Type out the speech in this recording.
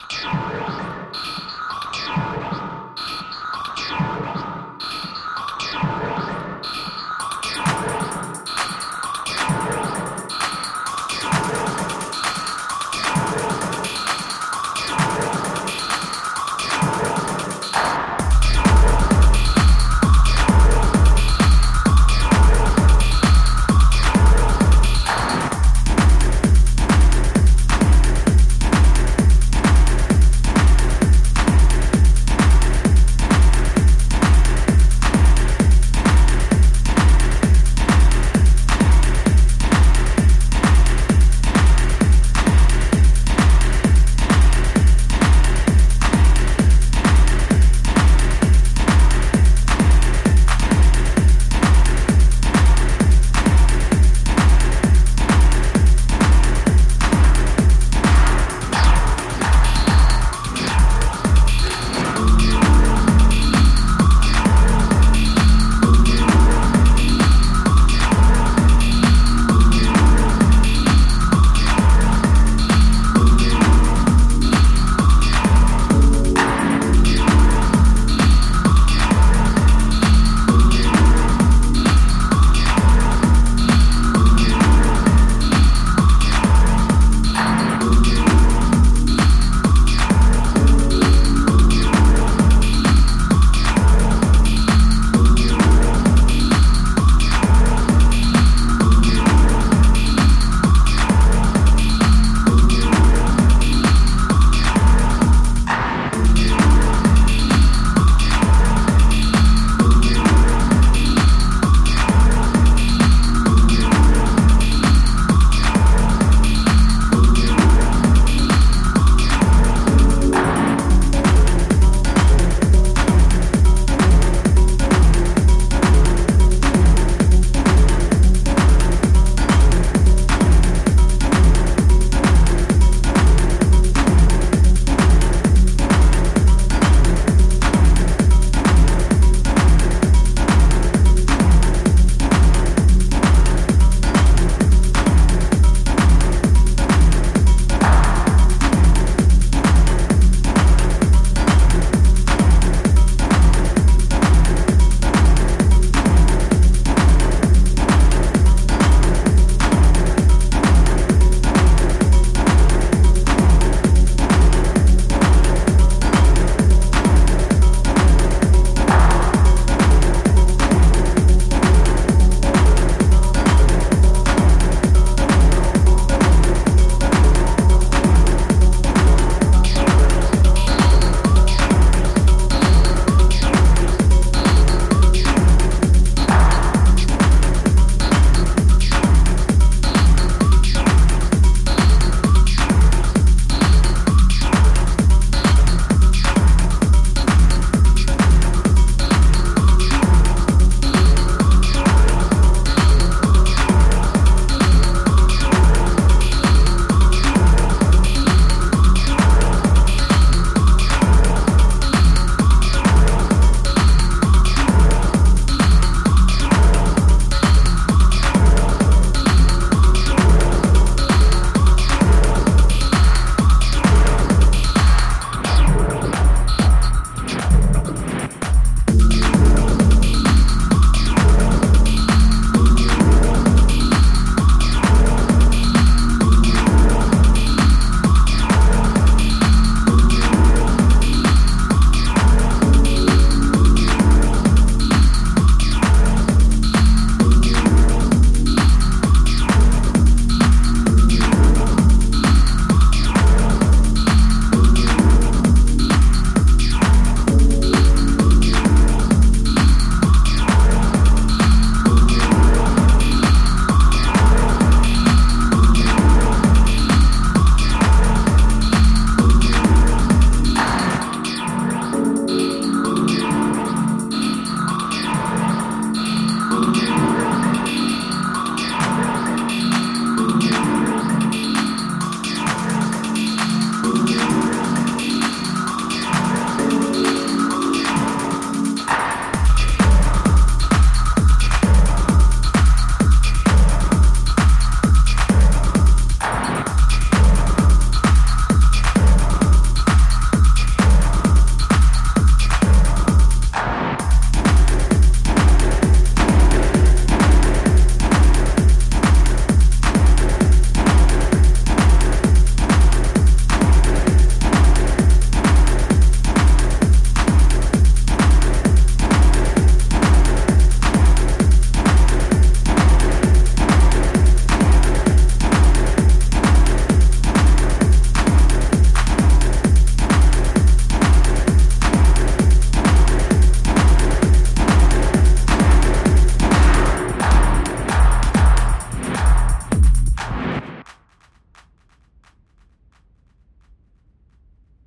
you